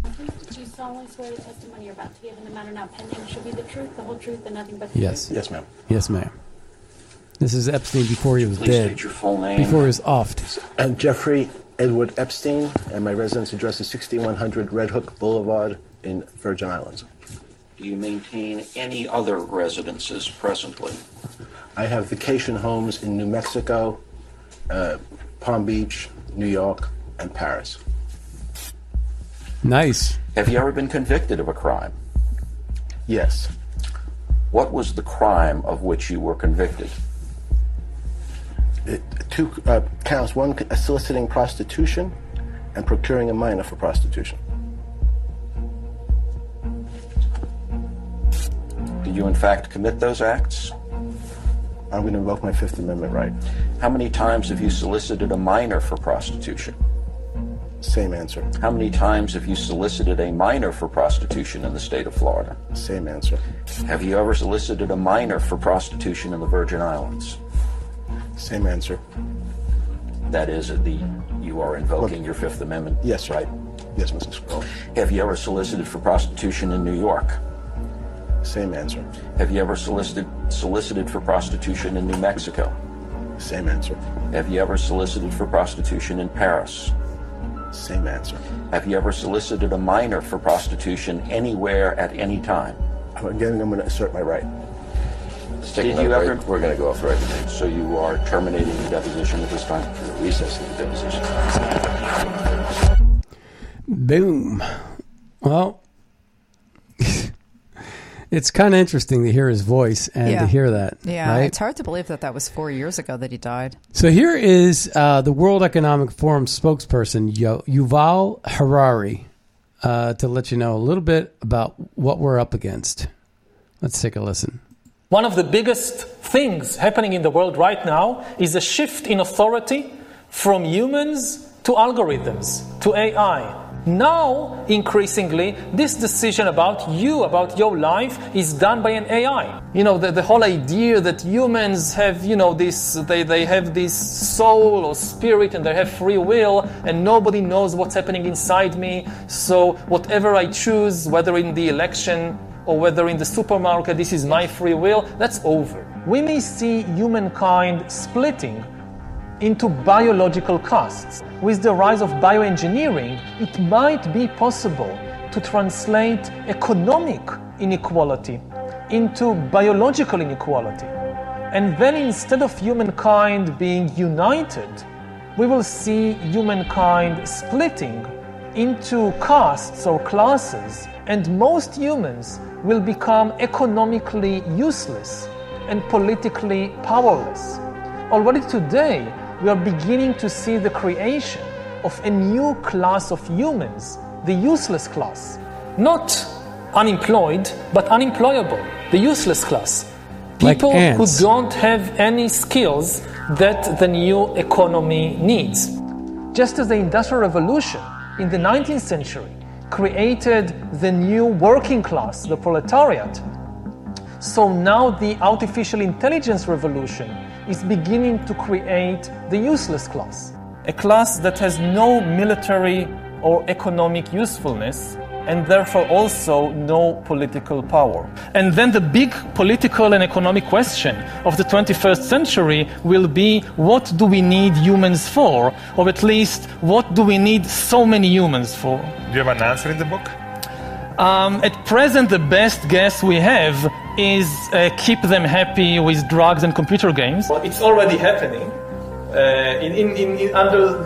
Speaker 17: Do you solemnly swear the testimony you're about to give in the matter now pending shall be the truth, the whole truth, and nothing but the
Speaker 1: Yes.
Speaker 17: truth?
Speaker 18: Yes, ma'am.
Speaker 1: Yes, ma'am. This is Epstein before he was
Speaker 18: Please
Speaker 1: dead.
Speaker 18: state your full name.
Speaker 1: Before he was offed.
Speaker 18: I'm Jeffrey Edward Epstein, and my residence address is 6100 Red Hook Boulevard in Virgin Islands.
Speaker 19: Do you maintain any other residences presently?
Speaker 18: I have vacation homes in New Mexico, uh, Palm Beach, New York, and Paris.
Speaker 1: Nice.
Speaker 19: Have you ever been convicted of a crime?
Speaker 18: Yes.
Speaker 19: What was the crime of which you were convicted?
Speaker 18: It, two uh, counts one, soliciting prostitution and procuring a minor for prostitution.
Speaker 19: Did you in fact commit those acts?
Speaker 18: I'm going to invoke my Fifth Amendment right.
Speaker 19: How many times have you solicited a minor for prostitution?
Speaker 18: Same answer.
Speaker 19: How many times have you solicited a minor for prostitution in the state of Florida?
Speaker 18: Same answer.
Speaker 19: Have you ever solicited a minor for prostitution in the Virgin Islands?
Speaker 18: Same answer.
Speaker 19: That is, uh, the you are invoking your Fifth Amendment.
Speaker 18: Yes,
Speaker 19: right.
Speaker 18: Yes, Mr. Scroll.
Speaker 19: Have you ever solicited for prostitution in New York?
Speaker 18: Same answer.
Speaker 19: Have you ever solicited solicited for prostitution in New Mexico?
Speaker 18: Same answer.
Speaker 19: Have you ever solicited for prostitution in Paris?
Speaker 18: Same answer.
Speaker 19: Have you ever solicited a minor for prostitution anywhere at any time?
Speaker 18: Again, I'm going to assert my right.
Speaker 19: Did you ever? We're going to go off the record. So you are terminating the deposition at this time? Recessing the recess of the deposition.
Speaker 1: Boom. Well, it's kind of interesting to hear his voice and
Speaker 2: yeah.
Speaker 1: to hear that.
Speaker 2: Yeah,
Speaker 1: right?
Speaker 2: it's hard to believe that that was four years ago that he died.
Speaker 1: So here is uh, the World Economic Forum spokesperson Yo- Yuval Harari uh, to let you know a little bit about what we're up against. Let's take a listen.
Speaker 20: One of the biggest things happening in the world right now is a shift in authority from humans
Speaker 14: to algorithms, to AI. Now, increasingly, this decision about you, about your life, is done by an AI. You know, the, the whole idea that humans have, you know, this, they, they have this soul or spirit and they have free will and nobody knows what's happening inside me. So, whatever I choose, whether in the election or whether in the supermarket, this is my free will, that's over. We may see humankind splitting into biological castes. With the rise of bioengineering, it might be possible to translate economic inequality into biological inequality. And then instead of humankind being united, we will see humankind splitting into castes or classes, and most humans will become economically useless and politically powerless. Already today, we are beginning to see the creation of a new class of humans, the useless class. Not unemployed, but unemployable, the useless class.
Speaker 1: Like
Speaker 14: People who don't have any skills that the new economy needs. Just as the Industrial Revolution in the 19th century created the new working class, the proletariat, so now the artificial intelligence revolution is beginning to create the useless class. A class that has no military or economic usefulness and therefore also no political power. And then the big political and economic question of the 21st century will be what do we need humans for? Or at least, what do we need so many humans for?
Speaker 20: Do you have an answer in the book?
Speaker 14: Um, at present, the best guess we have is uh, keep them happy with drugs and computer games. Well, it's already happening uh, in, in, in, in under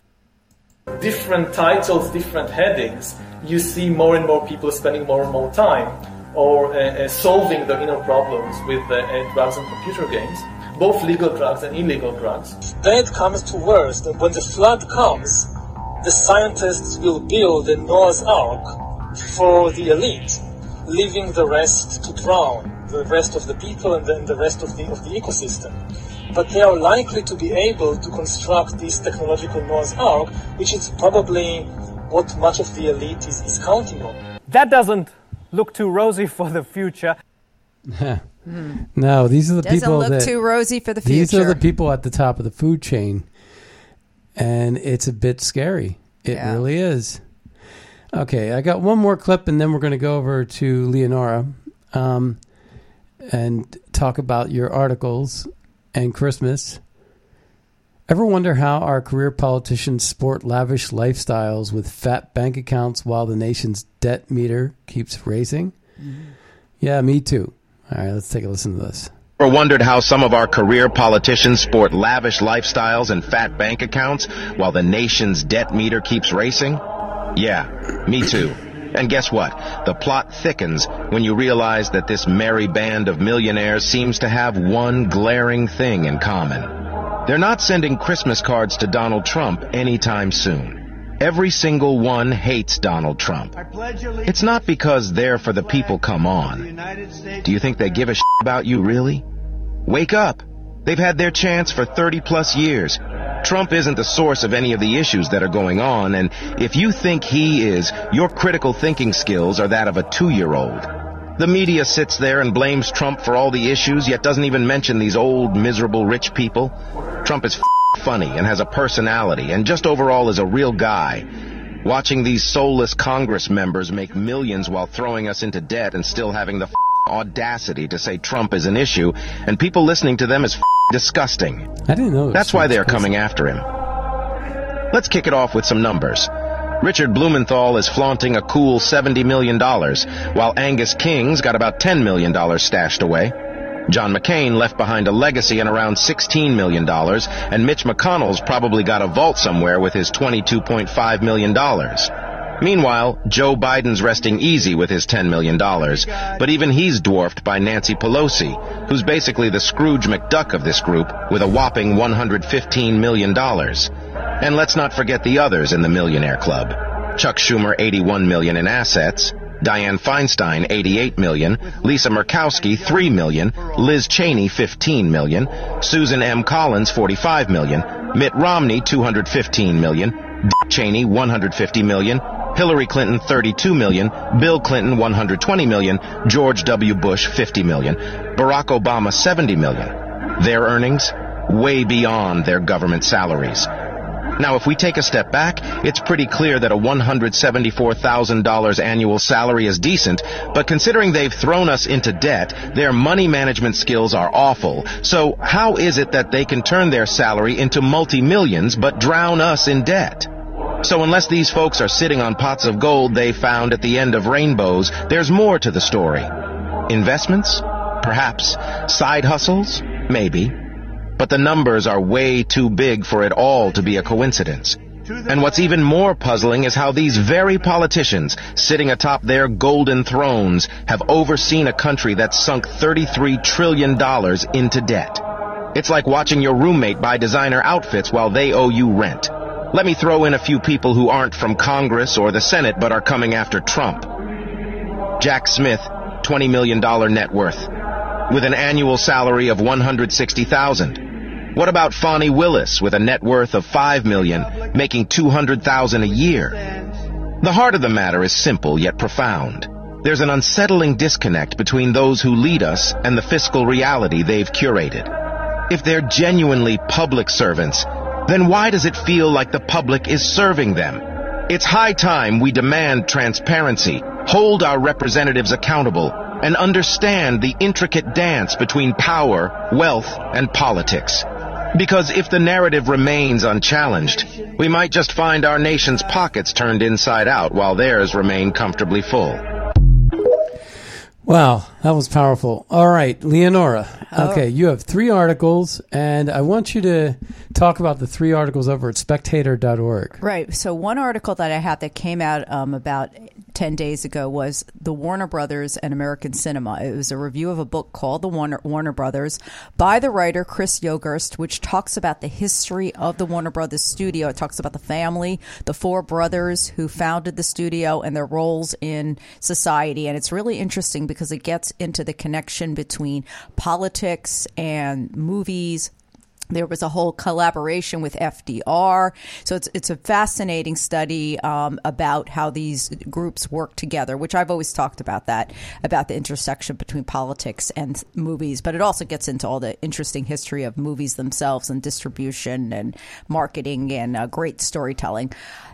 Speaker 14: different titles, different headings. You see more and more people spending more and more time or uh, uh, solving their inner problems with uh, uh, drugs and computer games, both legal drugs and illegal drugs. Then it comes to worst, and when the flood comes, the scientists will build a Noah's Ark for the elite, leaving the rest to drown, the rest of the people and then the rest of the, of the ecosystem. But they are likely to be able to construct this technological Noah's Ark, which is probably what much of the elite is, is counting on.
Speaker 21: That doesn't look too rosy for the future.
Speaker 1: no, these are the
Speaker 2: Doesn't
Speaker 1: people
Speaker 2: look
Speaker 1: that
Speaker 2: too rosy for the future.
Speaker 1: These are the people at the top of the food chain, and it's a bit scary. It
Speaker 2: Yeah.
Speaker 1: really is. Okay, I got one more clip, and then we're going to go over to Leonora um, and talk about your articles and Christmas. Ever wonder how our career politicians sport lavish lifestyles with fat bank accounts while the nation's debt meter keeps raising? Yeah, me too. All right, let's take a listen to this.
Speaker 22: Ever wondered how some of our career politicians sport lavish lifestyles and fat bank accounts while the nation's debt meter keeps racing? Yeah, me too. And guess what? The plot thickens when you realize that this merry band of millionaires seems to have one glaring thing in common. They're not sending Christmas cards to Donald Trump anytime soon. Every single one hates Donald Trump. It's not because they're for the people come on. Do you think they give a shit about you, really? Wake up. They've had their chance for 30 plus years. Trump isn't the source of any of the issues that are going on, and if you think he is, your critical thinking skills are that of a two-year-old. The media sits there and blames Trump for all the issues, yet doesn't even mention these old, miserable rich people. Trump is funny and has a personality, and just overall is a real guy. Watching these soulless Congress members make millions while throwing us into debt and still having the audacity to say Trump is an issue, and people listening to them is disgusting.
Speaker 1: I didn't know.
Speaker 22: That's why they're coming after him. Let's kick it off with some numbers. Richard Blumenthal is flaunting a cool $70 million, while Angus King's got about $10 million stashed away. John McCain left behind a legacy in around $16 million, and Mitch McConnell's probably got a vault somewhere with his $22.5 million. Meanwhile, Joe Biden's resting easy with his $10 million, but even he's dwarfed by Nancy Pelosi, who's basically the Scrooge McDuck of this group with a whopping $115 million. And let's not forget the others in the millionaire club. Chuck Schumer 81 million in assets, Dianne Feinstein, 88 million. Lisa Murkowski, 3 million. Liz Cheney, 15 million. Susan M. Collins, 45 million. Mitt Romney, 215 million. Dick Cheney, 150 million. Hillary Clinton, 32 million. Bill Clinton, 120 million. George W. Bush, 50 million. Barack Obama, 70 million. Their earnings? Way beyond their government salaries. Now, if we take a step back, it's pretty clear that a $174,000 annual salary is decent, but considering they've thrown us into debt, their money management skills are awful. So how is it that they can turn their salary into multi-millions but drown us in debt? So unless these folks are sitting on pots of gold they found at the end of rainbows, there's more to the story. Investments? Perhaps. Side hustles? Maybe. But the numbers are way too big for it all to be a coincidence. And what's even more puzzling is how these very politicians, sitting atop their golden thrones, have overseen a country that's sunk $33 trillion into debt. It's like watching your roommate buy designer outfits while they owe you rent. Let me throw in a few people who aren't from Congress or the Senate but are coming after Trump. Jack Smith, $20 million net worth, with an annual salary of 160,000. What about Fani Willis with a net worth of 5 million, making 200,000 a year? The heart of the matter is simple yet profound. There's an unsettling disconnect between those who lead us and the fiscal reality they've curated. If they're genuinely public servants, then why does it feel like the public is serving them? It's high time we demand transparency, hold our representatives accountable, and understand the intricate dance between power, wealth, and politics. Because if the narrative remains unchallenged, we might just find our nation's pockets turned inside out while theirs remain comfortably full.
Speaker 1: Wow, that was powerful. All right, Leonora.
Speaker 2: Oh.
Speaker 1: Okay, you have three articles, and I want you to talk about the three articles over at spectator.org.
Speaker 2: Right. So one article that I had that came out um, about ten days ago was the Warner Brothers and American Cinema. It was a review of a book called The Warner, Warner Brothers by the writer Chris Yogerst, which talks about the history of the Warner Brothers studio. It talks about the family, the four brothers who founded the studio, and their roles in society. And it's really interesting because it gets into the connection between politics and movies, there was a whole collaboration with FDR. So it's it's a fascinating study um, about how these groups work together, which I've always talked about that about the intersection between politics and movies. But it also gets into all the interesting history of movies themselves and distribution and marketing and uh, great storytelling.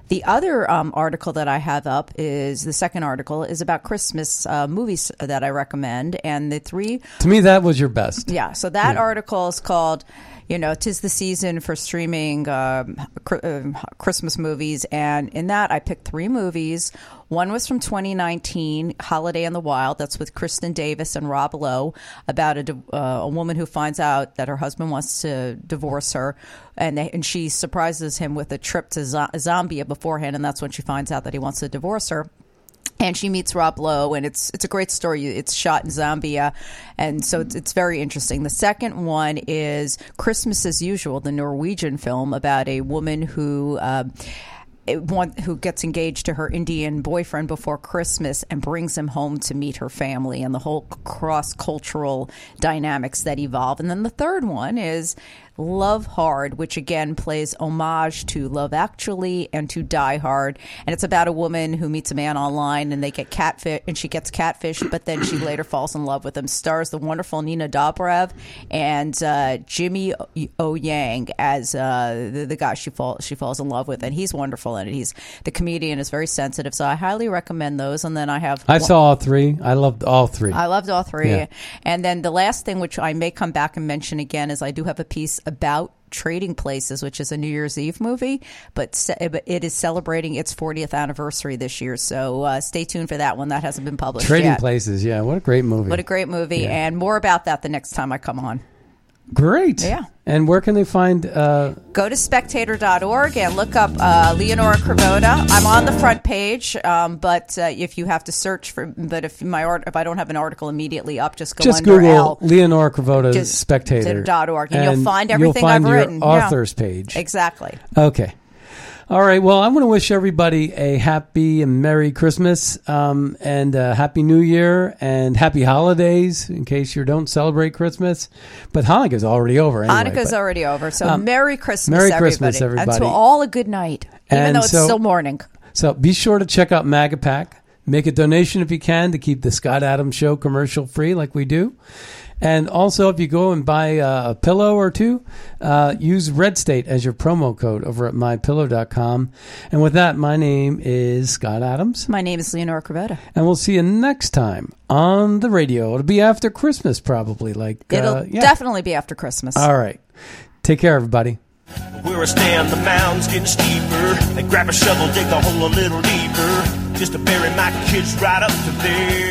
Speaker 2: The other um, article that I have up is the second article is about Christmas uh, movies that I recommend, and the three
Speaker 1: To me, that was your best.
Speaker 2: yeah, so that
Speaker 1: Yeah.
Speaker 2: article is called, you know, "Tis the Season for Streaming um, um, Christmas Movies," and in that I picked three movies. One was from 2019, "Holiday in the Wild." That's with Kristin Davis and Rob Lowe about a, uh, a woman who finds out that her husband wants to divorce her, and they, and she surprises him with a trip to Zo- Zambia beforehand, and that's when she finds out that he wants to divorce her and she meets Rob Lowe, and it's it's a great story. It's shot in Zambia, and so it's, it's very interesting. The second one is Christmas as Usual, the Norwegian film about a woman who. Um, it- one who gets engaged to her Indian boyfriend before Christmas and brings him home to meet her family and the whole cross cultural dynamics that evolve. And then the third one is Love Hard, which again plays homage to Love Actually and to Die Hard. And it's about a woman who meets a man online and they get catfish and she gets catfished, but then she later falls in love with him. Stars the wonderful Nina Dobrev and uh, Jimmy O Yang as uh, the, the guy she falls she falls in love with, and he's wonderful in it. He's the comedian is very sensitive, so I highly recommend those. And then I have
Speaker 1: I
Speaker 2: one-
Speaker 1: saw all three. I loved all three.
Speaker 2: I loved all three.
Speaker 1: Yeah.
Speaker 2: And then the last thing, which I may come back and mention again, is I do have a piece about Trading Places, which is a New Year's Eve movie, but it is celebrating its 40th anniversary this year. So uh, stay tuned for that one. That hasn't been published
Speaker 1: Trading
Speaker 2: yet.
Speaker 1: Places, yeah. What a great movie.
Speaker 2: What a great movie,
Speaker 1: Yeah.
Speaker 2: and more about that the next time I come on.
Speaker 1: Great.
Speaker 2: Yeah.
Speaker 1: And where can they find? Uh,
Speaker 2: Go to spectator.org and look up uh, Leonora Cravotta. I'm on the front page, um, but uh, if you have to search for, but if my art, if I don't have an article immediately up, just go
Speaker 1: just
Speaker 2: under
Speaker 1: Google
Speaker 2: L.
Speaker 1: Leonora
Speaker 2: Cravotta
Speaker 1: Spectator
Speaker 2: dot org, and you'll find
Speaker 1: you'll
Speaker 2: everything
Speaker 1: find
Speaker 2: I've written. Yeah.
Speaker 1: Authors page.
Speaker 2: Exactly.
Speaker 1: Okay. All right. Well, I want to wish everybody a happy and Merry Christmas um, and a Happy New Year and Happy Holidays in case you don't celebrate Christmas. But Hanukkah's already over. Anyway,
Speaker 2: Hanukkah's
Speaker 1: but-
Speaker 2: already over, so
Speaker 1: Um,
Speaker 2: Merry Christmas,
Speaker 1: Merry
Speaker 2: everybody.
Speaker 1: Christmas, everybody.
Speaker 2: And to all a good night, even
Speaker 1: And
Speaker 2: though it's
Speaker 1: so-
Speaker 2: still morning.
Speaker 1: So be sure to check out MagaPack. Make a donation if you can to keep the Scott Adams Show commercial free, like we do. And also, if you go and buy uh, a pillow or two, uh, use Red State as your promo code over at mypillow.com. And with that, my name is Scott Adams.
Speaker 2: My name is Leonora Cravotta.
Speaker 1: And we'll see you next time on the radio. It'll be after Christmas, probably. Like
Speaker 2: It'll
Speaker 1: uh, yeah.
Speaker 2: definitely be after Christmas.
Speaker 1: All right. Take care, everybody.
Speaker 23: Where I stand, the mound's getting steeper. They grab a shovel, dig the hole a little deeper, just to bury my kids right up to there.